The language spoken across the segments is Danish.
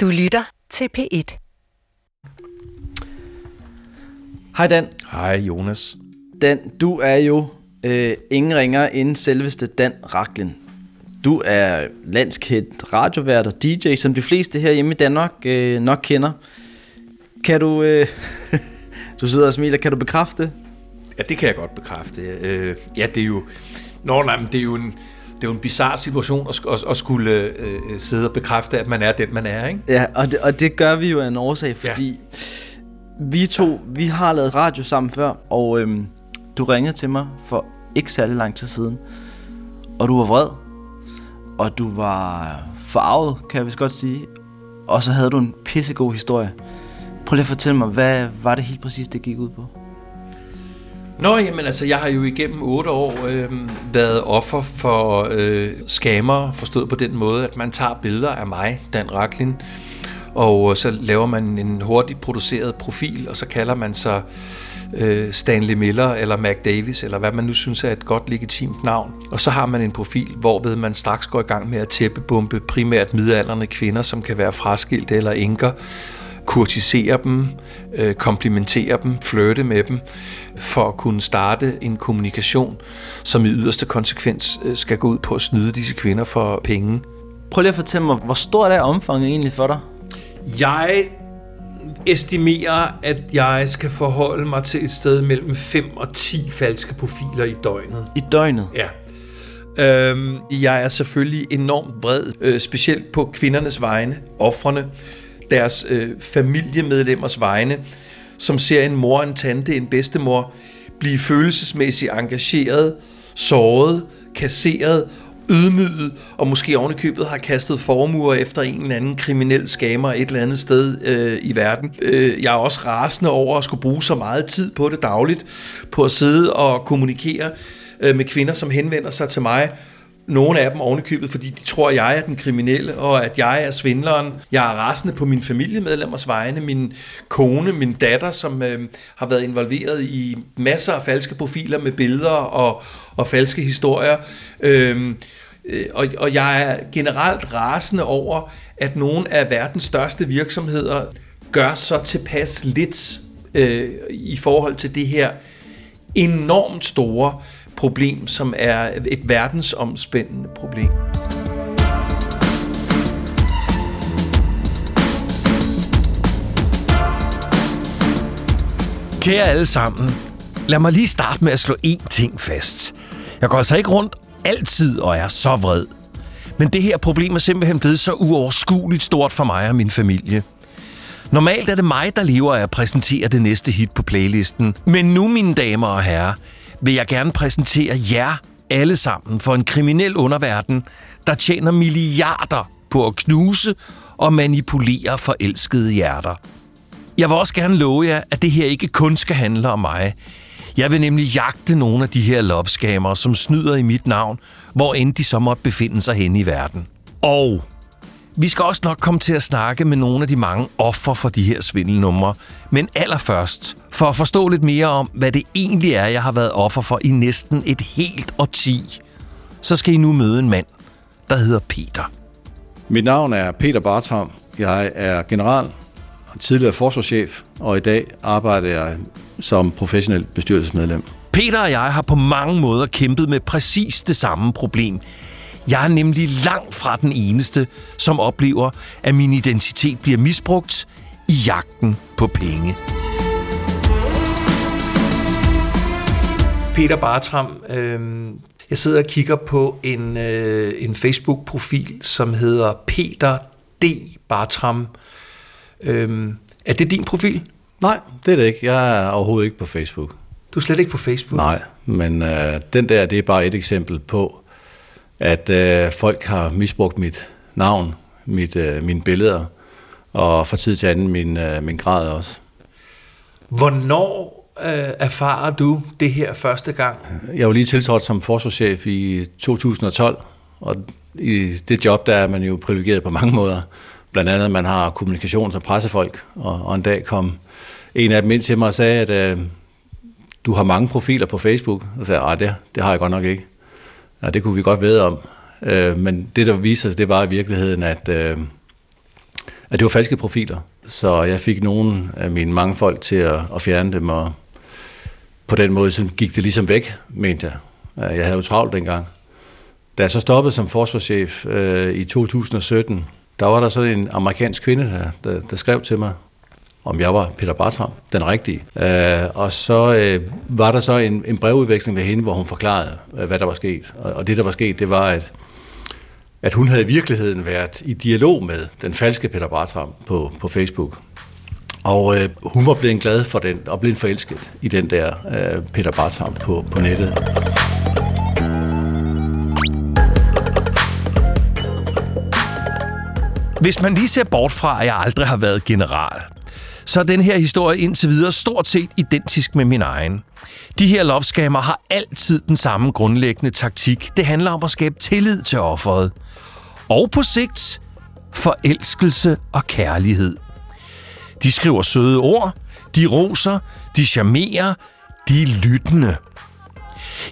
Du lytter til P1. Hej Dan. Hej Jonas. Dan, du er jo øh, ingen ringer end selveste Dan Raklin. Du er landskendt radiovært og DJ, som de fleste her hjemme i Danmark øh, nok kender. Kan du... Øh, du sidder og smiler. Kan du bekræfte? Ja, det kan jeg godt bekræfte. Øh, ja, det er jo... Nå, nej, men det er jo en, det er jo en bizarre situation at, at, at skulle øh, sidde og bekræfte, at man er den, man er, ikke? Ja, og det, og det gør vi jo af en årsag, fordi ja. vi to, vi har lavet radio sammen før, og øhm, du ringede til mig for ikke særlig lang tid siden, og du var vred, og du var forarvet, kan jeg vist godt sige, og så havde du en pissegod historie. Prøv lige at fortælle mig, hvad var det helt præcis, det gik ud på? Nå, jamen altså, jeg har jo igennem otte år øh, været offer for øh, skammer, forstået på den måde, at man tager billeder af mig, Dan Raklin, og så laver man en hurtigt produceret profil, og så kalder man sig øh, Stanley Miller eller Mac Davis, eller hvad man nu synes er et godt legitimt navn. Og så har man en profil, hvorved man straks går i gang med at tæppebombe primært midalderne kvinder, som kan være fraskilte eller enker, kurtisere dem, øh, komplimentere dem, flirte med dem, for at kunne starte en kommunikation, som i yderste konsekvens øh, skal gå ud på at snyde disse kvinder for penge. Prøv lige at fortælle mig, hvor stort er omfanget egentlig for dig? Jeg estimerer, at jeg skal forholde mig til et sted mellem 5 og 10 falske profiler i døgnet. I døgnet? Ja. Øhm, jeg er selvfølgelig enormt bred, øh, specielt på kvindernes vegne, offrene, deres øh, familiemedlemmers vegne, som ser en mor, en tante, en bedstemor blive følelsesmæssigt engageret, såret, kasseret, ydmyget, og måske ovenikøbet har kastet formuer efter en eller anden kriminel skammer et eller andet sted øh, i verden. Øh, jeg er også rasende over at skulle bruge så meget tid på det dagligt, på at sidde og kommunikere øh, med kvinder, som henvender sig til mig, nogle af dem ovenikøbet, fordi de tror, at jeg er den kriminelle, og at jeg er svindleren. Jeg er rasende på mine familiemedlemmers vegne, min kone, min datter, som øh, har været involveret i masser af falske profiler med billeder og, og falske historier. Øhm, øh, og, og jeg er generelt rasende over, at nogle af verdens største virksomheder gør så tilpas lidt øh, i forhold til det her enormt store problem, som er et verdensomspændende problem. Kære alle sammen, lad mig lige starte med at slå én ting fast. Jeg går altså ikke rundt altid og er så vred. Men det her problem er simpelthen blevet så uoverskueligt stort for mig og min familie. Normalt er det mig, der lever af at præsentere det næste hit på playlisten. Men nu, mine damer og herrer, vil jeg gerne præsentere jer alle sammen for en kriminel underverden, der tjener milliarder på at knuse og manipulere forelskede hjerter. Jeg vil også gerne love jer, at det her ikke kun skal handle om mig. Jeg vil nemlig jagte nogle af de her love som snyder i mit navn, hvor end de så måtte befinde sig hen i verden. Og vi skal også nok komme til at snakke med nogle af de mange offer for de her svindelnumre. Men allerførst, for at forstå lidt mere om, hvad det egentlig er, jeg har været offer for i næsten et helt årti, så skal I nu møde en mand, der hedder Peter. Mit navn er Peter Bartram. Jeg er general og tidligere forsvarschef, og i dag arbejder jeg som professionel bestyrelsesmedlem. Peter og jeg har på mange måder kæmpet med præcis det samme problem – jeg er nemlig langt fra den eneste, som oplever, at min identitet bliver misbrugt i jagten på penge. Peter Bartram, øh, jeg sidder og kigger på en, øh, en Facebook-profil, som hedder Peter D. Bartram. Øh, er det din profil? Nej, det er det ikke. Jeg er overhovedet ikke på Facebook. Du er slet ikke på Facebook? Nej, men øh, den der, det er bare et eksempel på, at øh, folk har misbrugt mit navn, mit, øh, mine billeder, og fra tid til anden min, øh, min grad også. Hvornår øh, erfarer du det her første gang? Jeg var lige tiltrådt som forsvarschef i 2012, og i det job, der er man jo privilegeret på mange måder. Blandt andet, man har kommunikations- og pressefolk, og, og en dag kom en af dem ind til mig og sagde, at øh, du har mange profiler på Facebook. Og så sagde jeg, det, det har jeg godt nok ikke. Ja, det kunne vi godt vide om. Øh, men det, der viste sig, det var i virkeligheden, at, øh, at det var falske profiler. Så jeg fik nogle af mine mange folk til at, at fjerne dem, og på den måde så gik det ligesom væk, mente jeg. Jeg havde jo travlt dengang. Da jeg så stoppede som forsvarschef øh, i 2017, der var der så en amerikansk kvinde, der, der, der skrev til mig, om jeg var Peter Bartram, den rigtige. Øh, og så øh, var der så en, en brevudveksling ved hende, hvor hun forklarede, øh, hvad der var sket. Og, og det, der var sket, det var, at, at hun havde i virkeligheden været i dialog med den falske Peter Bartram på, på Facebook. Og øh, hun var blevet glad for den, og blevet forelsket i den der øh, Peter Bartram på, på nettet. Hvis man lige ser bort fra, at jeg aldrig har været general, så er den her historie indtil videre stort set identisk med min egen. De her lovskammer har altid den samme grundlæggende taktik. Det handler om at skabe tillid til offeret. Og på sigt forelskelse og kærlighed. De skriver søde ord, de roser, de charmerer, de er lyttende.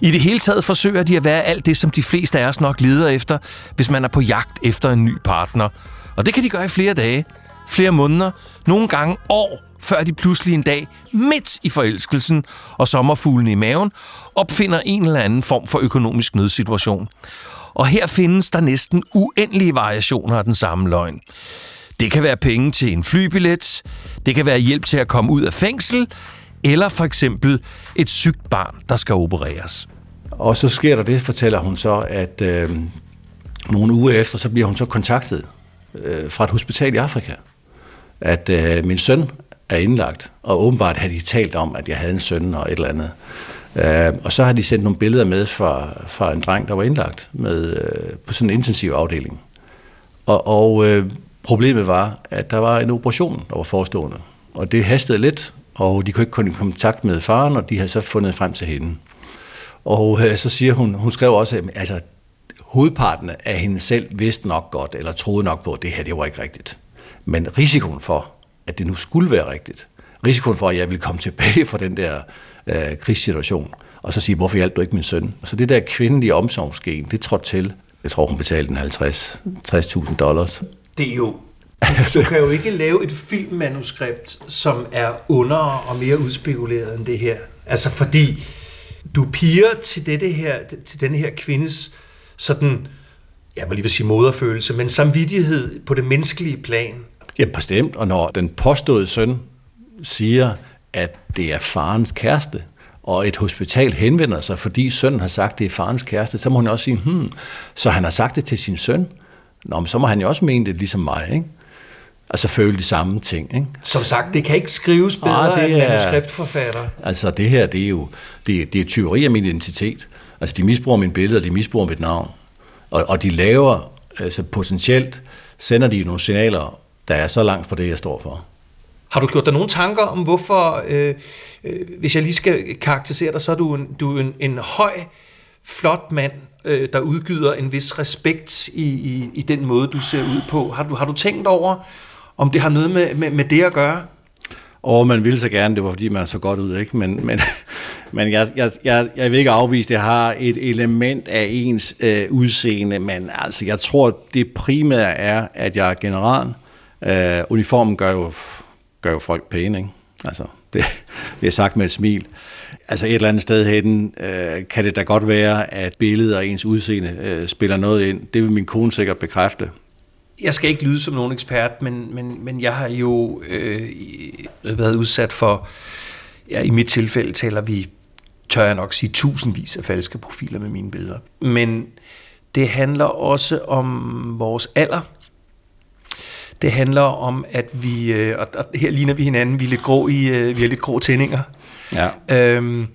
I det hele taget forsøger de at være alt det, som de fleste af os nok leder efter, hvis man er på jagt efter en ny partner. Og det kan de gøre i flere dage, flere måneder, nogle gange år, før de pludselig en dag, midt i forelskelsen og sommerfuglen i maven, opfinder en eller anden form for økonomisk nødsituation. Og her findes der næsten uendelige variationer af den samme løgn. Det kan være penge til en flybillet, det kan være hjælp til at komme ud af fængsel, eller for eksempel et sygt barn, der skal opereres. Og så sker der det, fortæller hun så, at øh, nogle uger efter, så bliver hun så kontaktet øh, fra et hospital i Afrika, at øh, min søn er indlagt, og åbenbart har de talt om, at jeg havde en søn og et eller andet. Øh, og så har de sendt nogle billeder med fra, fra en dreng, der var indlagt med, øh, på sådan en intensiv afdeling. Og, og øh, problemet var, at der var en operation, der var forestående. Og det hastede lidt, og de kunne ikke komme i kontakt med faren, og de havde så fundet frem til hende. Og øh, så siger hun, hun skrev også, at altså, hovedparten af hende selv vidste nok godt, eller troede nok på, at det her det var ikke rigtigt. Men risikoen for, at det nu skulle være rigtigt, risikoen for, at jeg ville komme tilbage fra den der øh, krigssituation, og så sige, hvorfor hjalp du ikke min søn? Så det der kvindelige omsorgsgen, det trådte til. Jeg tror, hun betalte en 50 60.000 dollars. Det er jo du kan jo ikke lave et filmmanuskript, som er under og mere udspekuleret end det her. Altså fordi du piger til, dette her, til denne her kvindes sådan, jeg vil lige vil sige moderfølelse, men samvittighed på det menneskelige plan. Ja, bestemt. Og når den påståede søn siger, at det er farens kæreste, og et hospital henvender sig, fordi sønnen har sagt, at det er farens kæreste, så må hun også sige, hmm, så han har sagt det til sin søn. Nå, men så må han jo også mene det ligesom mig, ikke? Altså føle de samme ting, ikke? Som sagt, det kan ikke skrives bedre ah, det er, manuskriptforfatter. Altså det her, det er jo det, det er tyveri af min identitet. Altså de misbruger min billede, og de misbruger mit navn. Og, og de laver, altså potentielt, sender de nogle signaler, der er så langt fra det, jeg står for. Har du gjort dig nogle tanker om, hvorfor, øh, øh, hvis jeg lige skal karakterisere dig, så er du en, du er en, en høj, flot mand, øh, der udgyder en vis respekt i, i, i den måde, du ser ud på. Har du, har du tænkt over, om det har noget med, med, med det at gøre? Og man ville så gerne, det var fordi man så godt ud, ikke? Men, men, men jeg, jeg, jeg, jeg vil ikke afvise, at det har et element af ens øh, udseende, men altså, jeg tror, det primære er, at jeg er general. Øh, uniformen gør jo, gør jo folk pæne, ikke? Altså, det, det er sagt med et smil. Altså et eller andet sted hen øh, kan det da godt være, at billedet og ens udseende øh, spiller noget ind. Det vil min kone sikkert bekræfte jeg skal ikke lyde som nogen ekspert, men, men, men jeg har jo øh, været udsat for, ja, i mit tilfælde taler vi, tør jeg nok sige, tusindvis af falske profiler med mine billeder. Men det handler også om vores alder. Det handler om, at vi, øh, og her ligner vi hinanden, vi er lidt grå i, øh, vi har lidt grå tændinger. Ja. Øhm,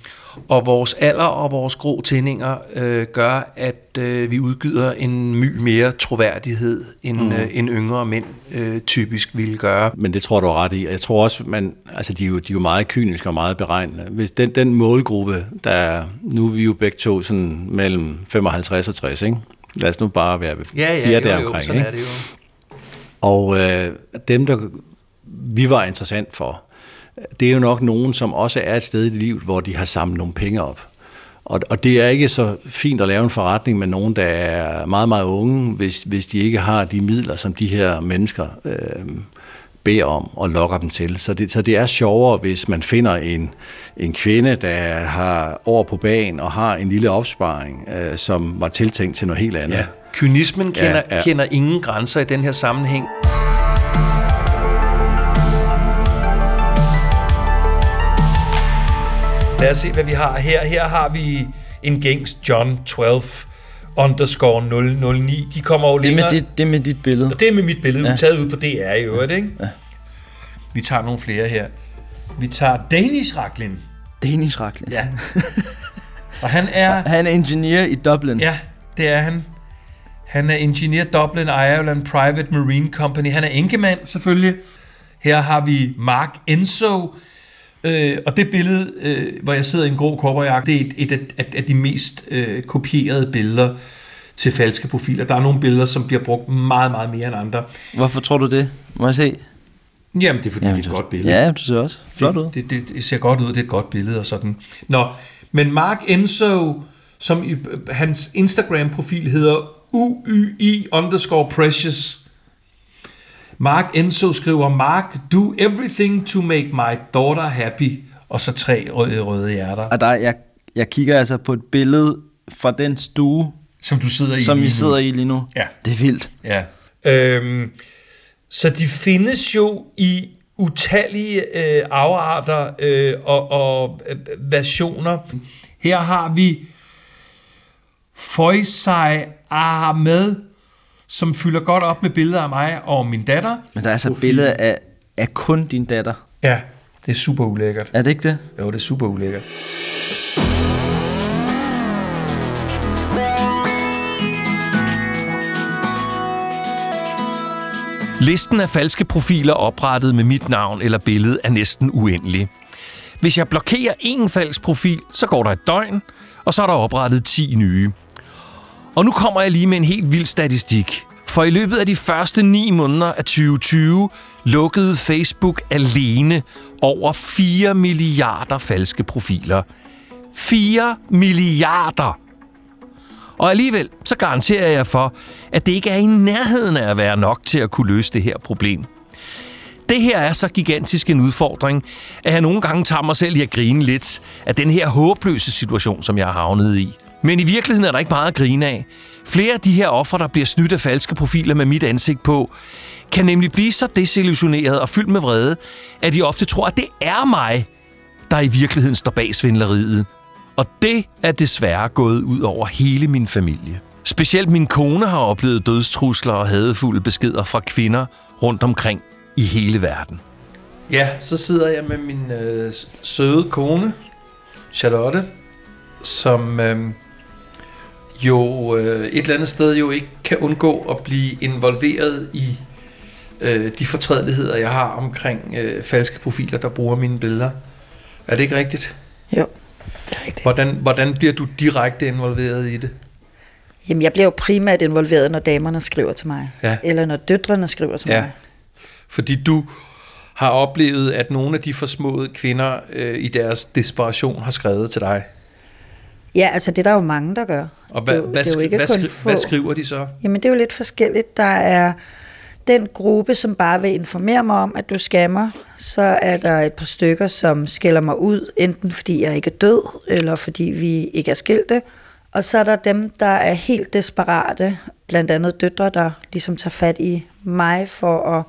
og vores alder og vores grå tændinger øh, gør, at øh, vi udgyder en my mere troværdighed, end, mm. øh, end yngre mænd øh, typisk ville gøre. Men det tror du ret i. Jeg tror også, man, altså de er, jo, de er jo meget kyniske og meget beregnende. Hvis den, den målgruppe, der er, nu er vi jo begge to sådan mellem 55 og 60, ikke? Lad os nu bare være ja, ja, de er jo, der omkring. Jo, ikke? er det jo. Og øh, dem, der vi var interessant for, det er jo nok nogen, som også er et sted i livet, hvor de har samlet nogle penge op. Og, og det er ikke så fint at lave en forretning med nogen, der er meget, meget unge, hvis, hvis de ikke har de midler, som de her mennesker øh, beder om og lokker dem til. Så det, så det er sjovere, hvis man finder en, en kvinde, der har over på banen og har en lille opsparing, øh, som var tiltænkt til noget helt andet. Ja. Kynismen kender, Ja, ja. kender ingen grænser i den her sammenhæng. Lad os se, hvad vi har her. Her har vi en gængs John 12 underscore 009. De kommer jo Det længere... med dit, det er med dit billede. Og det er med mit billede, ja. Taget ud på DR i øvrigt, ikke? Ja. Vi tager nogle flere her. Vi tager Danish Raklin. Danish Racklin. Ja. Og han er... Han er ingeniør i Dublin. Ja, det er han. Han er ingeniør Dublin Ireland Private Marine Company. Han er enkemand, selvfølgelig. Her har vi Mark Enzo. Øh, og det billede, øh, hvor jeg sidder i en grå kobberjakke, det er et, et af, af, de mest øh, kopierede billeder til falske profiler. Der er nogle billeder, som bliver brugt meget, meget mere end andre. Hvorfor tror du det? Må jeg se? Jamen, det er fordi, Jamen, det er et godt billede. Ja, du ser også flot ud. Det, det, det ser godt ud, det er et godt billede og sådan. Nå, men Mark Enzo, som i, hans Instagram-profil hedder UYI underscore precious. Mark Enzo skriver, Mark, do everything to make my daughter happy. Og så tre røde, røde hjerter, Og der, jeg, jeg kigger altså på et billede fra den stue, som du sidder i som lige I nu. sidder i lige nu. Ja. Det er vildt. Ja. Øhm, så de findes jo i utallige øh, afarter øh, og, og øh, versioner. Her har vi Foysai Ahmed, som fylder godt op med billeder af mig og min datter. Men der er altså et billede af, af kun din datter. Ja, det er super ulækkert. Er det ikke det? Jo, det er super ulækkert. Listen af falske profiler oprettet med mit navn eller billede er næsten uendelig. Hvis jeg blokerer én falsk profil, så går der et døgn, og så er der oprettet 10 nye. Og nu kommer jeg lige med en helt vild statistik. For i løbet af de første 9 måneder af 2020 lukkede Facebook alene over 4 milliarder falske profiler. 4 milliarder! Og alligevel, så garanterer jeg for, at det ikke er i nærheden af at være nok til at kunne løse det her problem. Det her er så gigantisk en udfordring, at jeg nogle gange tager mig selv i at grine lidt af den her håbløse situation, som jeg har havnet i. Men i virkeligheden er der ikke meget at grine af. Flere af de her ofre, der bliver snydt af falske profiler med mit ansigt på, kan nemlig blive så desillusioneret og fyldt med vrede, at de ofte tror, at det er mig, der i virkeligheden står bag svindleriet. Og det er desværre gået ud over hele min familie. Specielt min kone har oplevet dødstrusler og hadefulde beskeder fra kvinder rundt omkring i hele verden. Ja, så sidder jeg med min øh, søde kone, Charlotte, som øh, jo øh, et eller andet sted jo ikke kan undgå at blive involveret i øh, de fortrædeligheder, jeg har omkring øh, falske profiler, der bruger mine billeder. Er det ikke rigtigt? Jo, det er rigtigt. Hvordan, hvordan bliver du direkte involveret i det? Jamen, jeg bliver jo primært involveret, når damerne skriver til mig. Ja. Eller når døtrene skriver til Ja. mig. Fordi du har oplevet, at nogle af de forsmåede kvinder øh, i deres desperation har skrevet til dig. Ja, altså det er der jo mange, der gør. Og hvad, det, hvad, det er jo ikke hvad, kun få. hvad skriver de så? Jamen, det er jo lidt forskelligt. Der er den gruppe, som bare vil informere mig om, at du skammer. Så er der et par stykker, som skælder mig ud, enten fordi jeg ikke er død, eller fordi vi ikke er skilte. Og så er der dem, der er helt desperate, blandt andet døtre, der ligesom tager fat i mig for at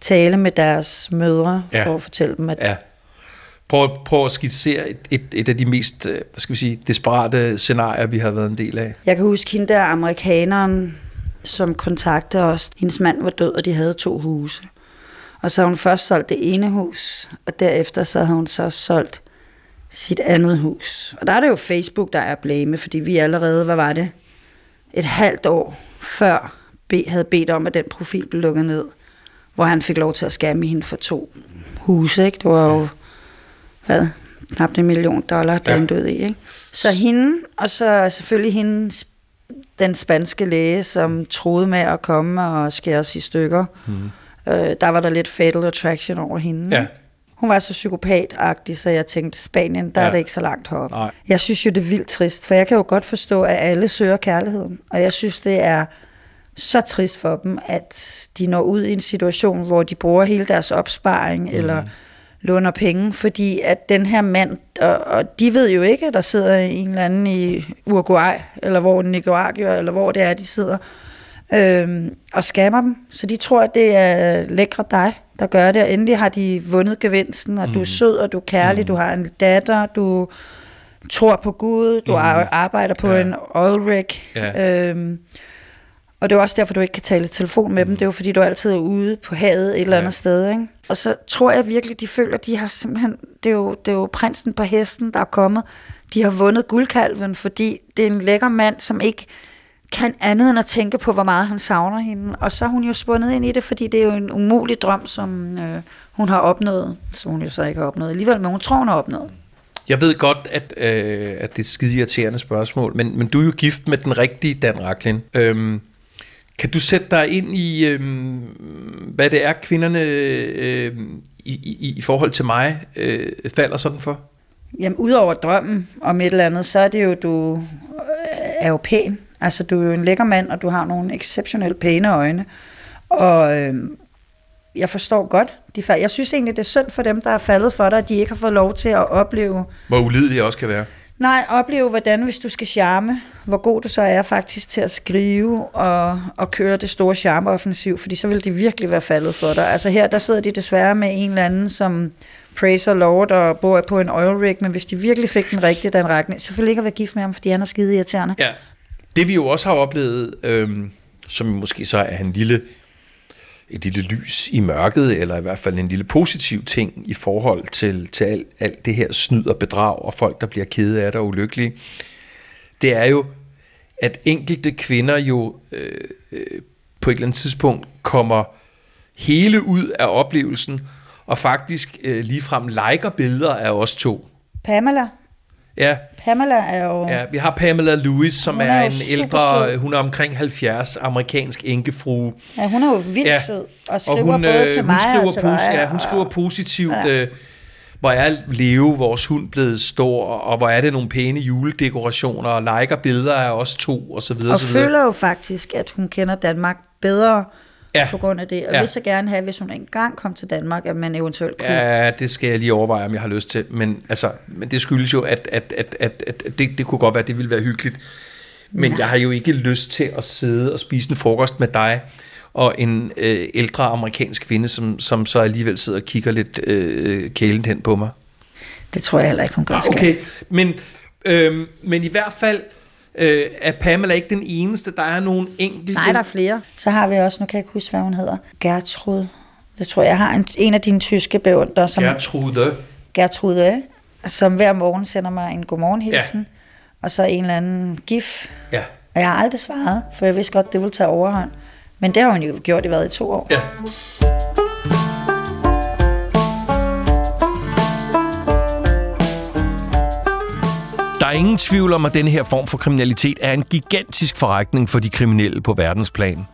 tale med deres mødre, ja. for at fortælle dem, at Ja. Prøv, prøv at skitsere et, et, et af de mest øh, hvad skal vi sige, desperate scenarier, vi har været en del af. Jeg kan huske hende der amerikaneren, som kontaktede os. Hendes mand var død, og de havde to huse. Og så havde hun først solgt det ene hus, og derefter så havde hun så solgt sit andet hus. Og der er det jo Facebook, der er blame, fordi vi allerede, hvad var det, et halvt år før be- havde bedt om, at den profil blev lukket ned, hvor han fik lov til at skamme hende for to huse. Ikke? Det var jo, hvad, knap en million dollar, der Ja. døde i. Ikke? Så hende, og så selvfølgelig hendes, den spanske læge, som troede med at komme og skære os i stykker. Mm. Øh, der var der lidt fatal attraction over hende. Ja. Hun var så psykopatagtig, så jeg tænkte, Spanien, der ja. Er det ikke så langt herop. Nej. Jeg synes jo, det er vildt trist, for jeg kan jo godt forstå, at alle søger kærligheden. Og jeg synes, det er så trist for dem, at de når ud i en situation, hvor de bruger hele deres opsparing, mm. eller låner penge, fordi at den her mand, og, og de ved jo ikke, at der sidder en eller anden i Uruguay, eller hvor Nicaragua, eller hvor det er, de sidder, øhm, og skammer dem. Så de tror, at det er lækre dig, der gør det, og endelig har de vundet gevinsten, og mm. du er sød, og du er kærlig, mm. du har en datter, du tror på Gud, du mm. arbejder på Ja. ja. en oil rig, Ja. øhm, og det er også derfor, du ikke kan tale telefon med dem. Det er jo fordi, du altid er ude på havet et eller andet Ja. sted. Ikke? Og så tror jeg virkelig, de føler, de har simpelthen... Det er, jo, det er jo prinsen på hesten, der er kommet. De har vundet guldkalven, fordi det er en lækker mand, som ikke kan andet end at tænke på, hvor meget han savner hende. Og så er hun jo spundet ind i det, fordi det er jo en umulig drøm, som øh, hun har opnået. Som hun jo så ikke har opnået alligevel, men hun tror, hun har opnået. Jeg ved godt, at, øh, at det er skide irriterende spørgsmål, men, men du er jo gift med den rigtige Dan Raklin. Øhm, kan du sætte dig ind i, øhm, hvad det er, kvinderne øh, i, i, i forhold til mig øh, falder sådan for? Jamen, udover drømmen om et eller andet, så er det jo, du øh, er jo pæn. Altså, du er jo en lækker mand, og du har nogle exceptionelt pæne øjne. Og øh, jeg forstår godt, de fald. Jeg synes egentlig, det er synd for dem, der er faldet for dig, at de ikke har fået lov til at opleve, Hvor ulidelig jeg også kan være nej, opleve, hvordan hvis du skal charme, hvor god du så er faktisk til at skrive og, og køre det store charmeoffensiv, fordi så vil de virkelig være faldet for dig. Altså her, der sidder de desværre med en eller anden, som praiser Lord og bor på en oil rig, men hvis de virkelig fik den rigtige, den rækning, selvfølgelig ikke at være gift med ham, fordi han er skide irriterende. Ja. Det vi jo også har oplevet, øhm, som måske så er en lille, et lille lys i mørket, eller i hvert fald en lille positiv ting i forhold til, til alt, alt det her snyd og bedrag, og folk, der bliver kede af det og ulykkelige, det er jo, at enkelte kvinder jo øh, øh, på et eller andet tidspunkt kommer hele ud af oplevelsen, og faktisk øh, ligefrem liker billeder af os to. Pamela, Ja, Pamela er jo... Ja, vi har Pamela Lewis, som Hun er, er en ældre, sød. hun er omkring 70, amerikansk enkefrue. Ja, hun er jo vildt Ja. sød, og skriver og hun, både øh, til hun mig skriver og til pos- dig. ja, hun skriver positivt, ja. Ja. øh, hvor er Leo, vores hund, blevet stor, og hvor er det nogle pæne juledekorationer, og liker billeder af os to, og så videre. og så videre. føler jo faktisk, at hun kender Danmark bedre Ja. ja. på grund af det, og Ja. ja. vil så gerne have, hvis hun engang kom til Danmark, at man eventuelt kunne. Ja, det skal jeg lige overveje, om jeg har lyst til. Men, altså, men det skyldes jo, at, at, at, at, at det, det kunne godt være, at det ville være hyggeligt. Men jeg har jo ikke lyst til at sidde og spise en frokost med dig og en øh, ældre amerikansk kvinde, som, som så alligevel sidder og kigger lidt øh, kælent hen på mig. Det tror jeg heller ikke, hun gør. Okay, men, øh, men i hvert fald øh, er Pamela ikke den eneste. Der er nogle enkelte... Nej, der er flere. Så har vi også, nu kan jeg ikke huske, hvad hun hedder, Gertrud. Jeg tror, jeg har en, en af dine tyske beundrere, som Gertrude. Gertrude, som hver morgen sender mig en godmorgenhilsen, ja. og så en eller anden gif. Ja. Og jeg har aldrig svaret, for jeg vidste godt, det ville tage overhånd. Men det har hun jo gjort i hvad, i to år. Ja. Er ingen tvivl om, at denne her form for kriminalitet er en gigantisk forretning for de kriminelle på verdensplan.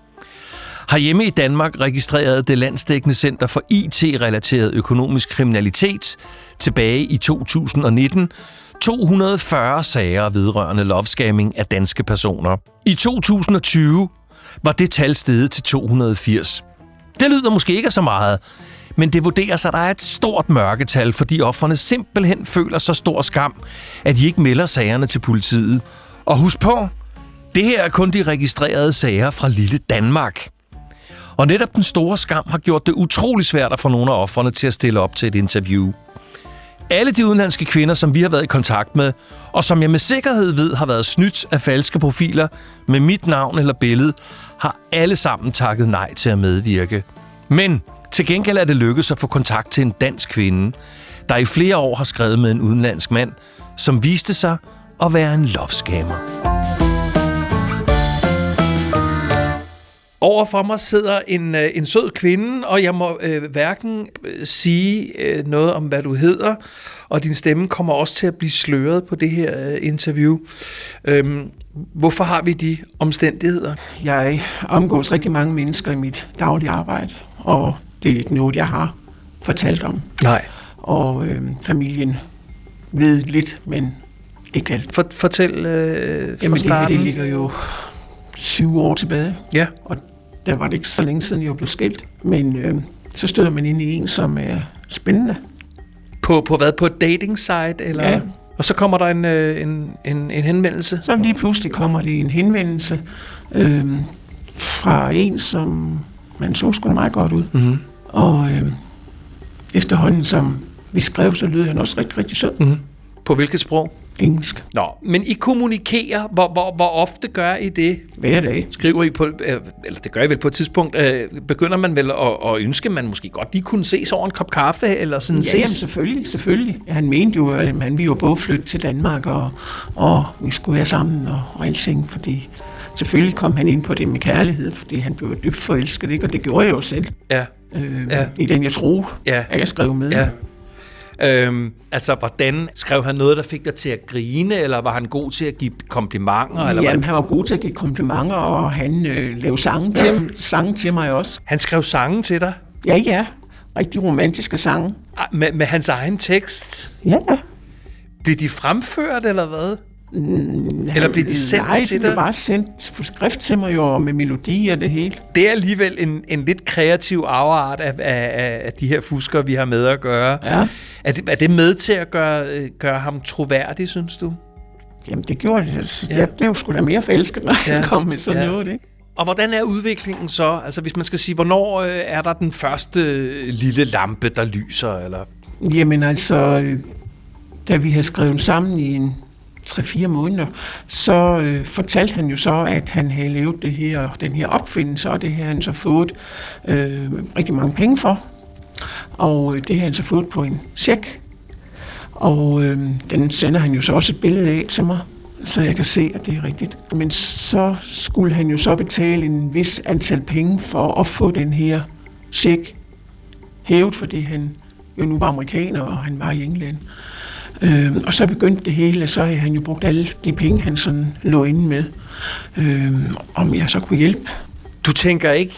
Herhjemme i Danmark registrerede det landsdækkende Center for IT-relateret økonomisk kriminalitet tilbage i 2019 240 sager vedrørende lovscamming af danske personer. I 2020 var det tal steget til 280. Det lyder måske ikke så meget, men det vurderes, at der er et stort mørketal, fordi offrene simpelthen føler så stor skam, at de ikke melder sagerne til politiet. Og husk på, det her er kun de registrerede sager fra lille Danmark. Og netop den store skam har gjort det utrolig svært at få nogle af offrene til at stille op til et interview. Alle de udenlandske kvinder, som vi har været i kontakt med, og som jeg med sikkerhed ved har været snydt af falske profiler med mit navn eller billede, har alle sammen takket nej til at medvirke. Men til gengæld er det lykkedes at få kontakt til en dansk kvinde, der i flere år har skrevet med en udenlandsk mand, som viste sig at være en lovskammer. Overfor mig sidder en, øh, en sød kvinde, og jeg må øh, hverken øh, sige øh, noget om, hvad du hedder, og din stemme kommer også til at blive sløret på det her øh, interview. Øhm, hvorfor har vi de omstændigheder? Jeg omgås rigtig mange mennesker i mit daglige arbejde, og det er ikke noget, jeg har fortalt om. Nej. og øh, familien ved lidt, men ikke alt. For, fortæl øh, fra Jamen starten. det ligger jo syv år tilbage, Ja. og der var det ikke så længe siden, jeg blev skilt. Men øh, så støder man ind i en, som er spændende. På, på hvad? På et dating site? Eller? Ja. Og så kommer der en, øh, en, en, en henvendelse? Så lige pludselig kommer det en henvendelse øh, fra en, som man så da meget godt ud. Mm-hmm. Og øh, efterhånden, som vi skrev, så lød han også rigtig, rigtig sød. Mm-hmm. På hvilket sprog? Engelsk. Nå, men I kommunikerer. Hvor, hvor, hvor ofte gør I det? Hver dag. Skriver I på, øh, eller det gør I vel på et tidspunkt, øh, begynder man vel at, at ønske, at man måske godt lige kunne ses over en kop kaffe, eller sådan Ja, jamen, selvfølgelig, selvfølgelig. Han mente jo, at han ville jo både flytte til Danmark, og, og vi skulle være sammen og, og alting, fordi selvfølgelig kom han ind på det med kærlighed, fordi han blev dybt forelsket, ikke? og det gjorde jeg jo selv, Ja, øh, Ja. i den jeg troede, Ja. at jeg skrev med. ja. Øhm, altså, hvordan skrev han noget, der fik dig til at grine, eller var han god til at give komplimenter? Eller Jamen, hvordan? han var god til at give komplimenter, og han øh, lavede sange til, sange til mig også. Han skrev sange til dig Ja, ja. Rigtig romantiske sange. Ah, med, med hans egen tekst. Ja. Blev de fremført, eller hvad? Eller blev de sendt Nej, til de blev dig? bare sendt på skrift til mig jo, med melodi og det hele. Det er alligevel en, en lidt kreativ afart af, af, af, de her fusker, vi har med at gøre. Ja. Er det, er det med til at gøre, øh, gøre ham troværdig, synes du? Jamen, det gjorde det. Altså, Ja. Jeg blev sgu da mere forelsket, når Ja. han kom med sådan Ja. ja. noget, ikke? Og hvordan er udviklingen så? Altså hvis man skal sige, hvornår øh, er der den første øh, lille lampe, der lyser? Eller? Jamen altså, øh, da vi havde skrevet sammen i en 3-4 måneder, så øh, fortalte han jo så, at han havde lavet det her, den her opfindelse, og det havde han så fået øh, rigtig mange penge for. Og øh, det havde han så fået på en check. Og øh, den sender han jo så også et billede af til mig, så jeg kan se, at det er rigtigt. Men så skulle han jo så betale en vis antal penge for at få den her check hævet, fordi han jo nu var amerikaner, og han var i England. Øh, og så begyndte det hele, så havde han jo brugt alle de penge, han sådan lå inde med, øh, om jeg så kunne hjælpe. Du tænker ikke,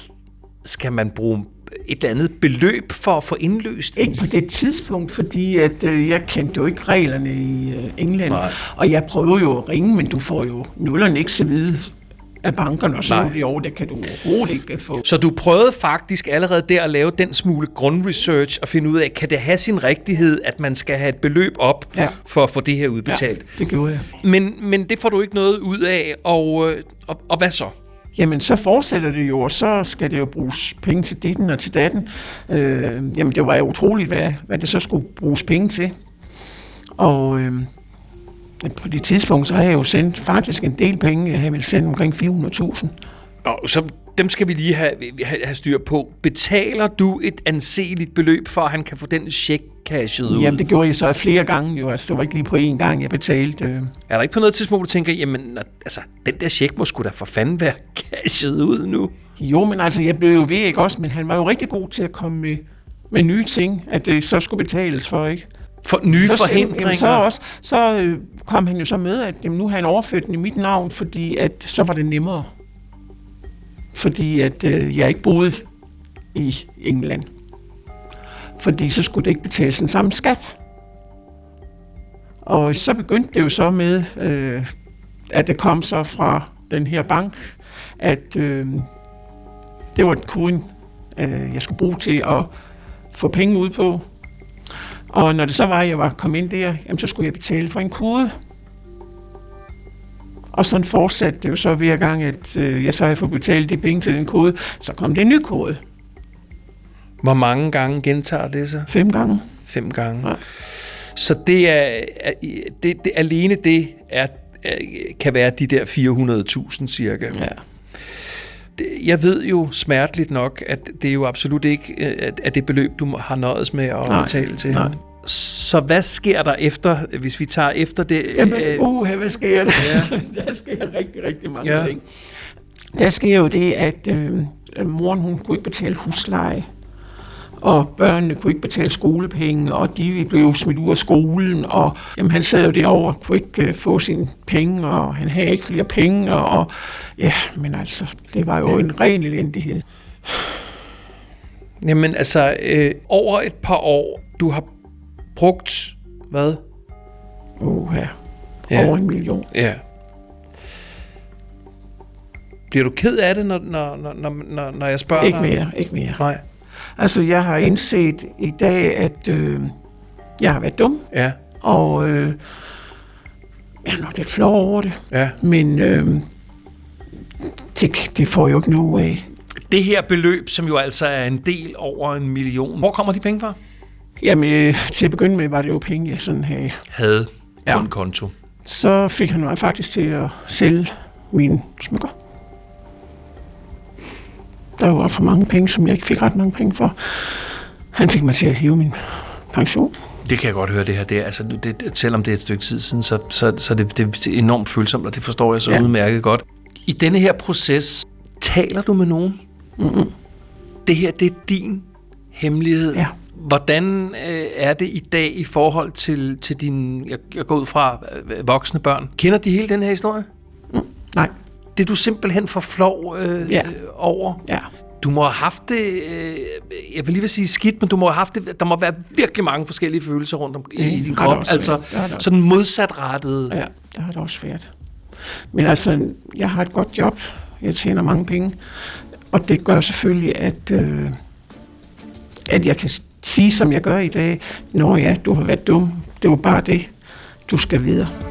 skal man bruge et eller andet beløb for at få indløst? Ikke på det tidspunkt, fordi at, øh, jeg kendte jo ikke reglerne i øh, England. Nej. Og jeg prøver jo at ringe, men du får jo nullerne ikke så vide af bankerne, og så Nej. det over, det kan du overhovedet ikke få. Så du prøvede faktisk allerede der at lave den smule grundresearch og finde ud af, kan det have sin rigtighed, at man skal have et beløb op Ja. for at få det her udbetalt? Ja, det gjorde jeg. Men, men det får du ikke noget ud af, og, øh, og, og hvad så? Jamen, så fortsætter det jo, og så skal det jo bruges penge til ditten og til datten. Øh, jamen, det var jo utroligt, hvad, hvad det så skulle bruges penge til. Og øh, på det tidspunkt, så har jeg jo sendt faktisk en del penge. Jeg har vel sendt omkring 400.000. Og så dem skal vi lige have, have, have styr på. Betaler du et anseligt beløb for, at han kan få den check cashet ud? Jamen, det gjorde jeg så flere gange jo. Altså, det var ikke lige på én gang, jeg betalte. Øh. Er der ikke på noget tidspunkt, hvor du tænker, jamen, altså, den der check må sgu da for fanden være cashet ud nu? Jo, men altså, jeg blev jo ved, ikke også? Men han var jo rigtig god til at komme med, med nye ting, at det så skulle betales for, ikke? For nye Så- forhindringer? Jamen, så, også, så øh, kom han jo så med, at jamen, nu har han overført den i mit navn, fordi at, så var det nemmere. Fordi at øh, jeg ikke boede i England. Fordi så skulle det ikke betales den samme skat. Og så begyndte det jo så med, øh, at det kom så fra den her bank, at øh, det var koden, øh, jeg skulle bruge til at få penge ud på. Og når det så var, at jeg var kommet ind der, jamen, så skulle jeg betale for en kode. Og sådan fortsatte det jo så hver gang, at øh, jeg så havde fået betalt de penge til den kode, så kom det en ny kode. Hvor mange gange gentager det sig? Fem gange. Fem gange. Ja. Så det er, det, det, alene det er, kan være de der 400.000 cirka. Ja. Jeg ved jo smerteligt nok, at det er jo absolut ikke øh, at, at det beløb, du har nøjes med at Nej, betale til nej. ham. Så hvad sker der efter, hvis vi tager efter det? Jamen, øh, uh, hvad sker der? Ja. der sker rigtig, rigtig mange ja. ting. Der sker jo det, at øh, moren hun kunne ikke betale husleje, og børnene kunne ikke betale skolepenge, og de blev smidt ud af skolen, og jamen, han sad jo derovre og kunne ikke øh, få sine penge, og han havde ikke flere penge, og, og ja, men altså, det var jo en ren elendighed. Jamen altså, øh, over et par år, du har brugt, hvad? Uh, ja. Ja. Over en million. Ja. Bliver du ked af det, når, når, når, når, når, jeg spørger Ikke dig? mere, ikke mere. Nej. Altså, jeg har indset i dag, at øh, jeg har været dum, Ja, og øh, jeg er nok lidt flov over det. ja. Men øh, det, det får jeg jo ikke noget af. Det her beløb, som jo altså er en del over en million. Hvor kommer de penge fra? Jamen, øh, til at begynde med var det jo penge, jeg sådan havde. Havde på Ja. en konto. Så fik han mig faktisk til at sælge mine smykker. Der var for mange penge, som jeg ikke fik ret mange penge for. Han fik mig til at hæve min pension. Det kan jeg godt høre, det her. Det er, altså, det, selvom det er et stykke tid siden, så, så, så det, det, det er enormt følsomt, og det forstår jeg så ja. Udmærket godt. I denne her proces, taler du med nogen? Mm-hmm. Det her, det er din hemmelighed. Ja. Hvordan øh, er det i dag i forhold til, til dine, jeg, jeg går ud fra, øh, voksne børn? Kender de hele den her historie? Nej, Det er du simpelthen for flov øh, Ja. over? ja. Du må have haft det, øh, jeg vil lige vil sige skidt, men du må have haft det, der må være virkelig mange forskellige følelser rundt om i, Det i din krop. Altså sådan modsatrettet. Ja, det har det også været. Men altså, jeg har et godt job. Jeg tjener mange penge. Og det gør selvfølgelig, at, øh, at jeg kan sige, som jeg gør i dag, Nå ja, du har været dum. Det var bare det. Du skal videre.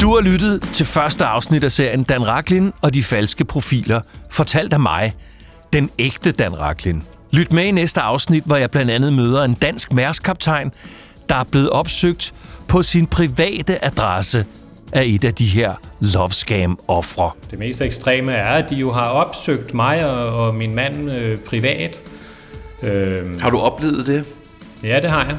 Du har lyttet til første afsnit af serien Dan Raklin og de falske profiler, fortalt af mig, den ægte Dan Raklin. Lyt med i næste afsnit, hvor jeg blandt andet møder en dansk mærskaptajn, der er blevet opsøgt på sin private adresse af et af de her love scam ofre. Det mest ekstreme er, at de jo har opsøgt mig og, og min mand øh, privat. Øh, Har du oplevet det? ja, det har jeg.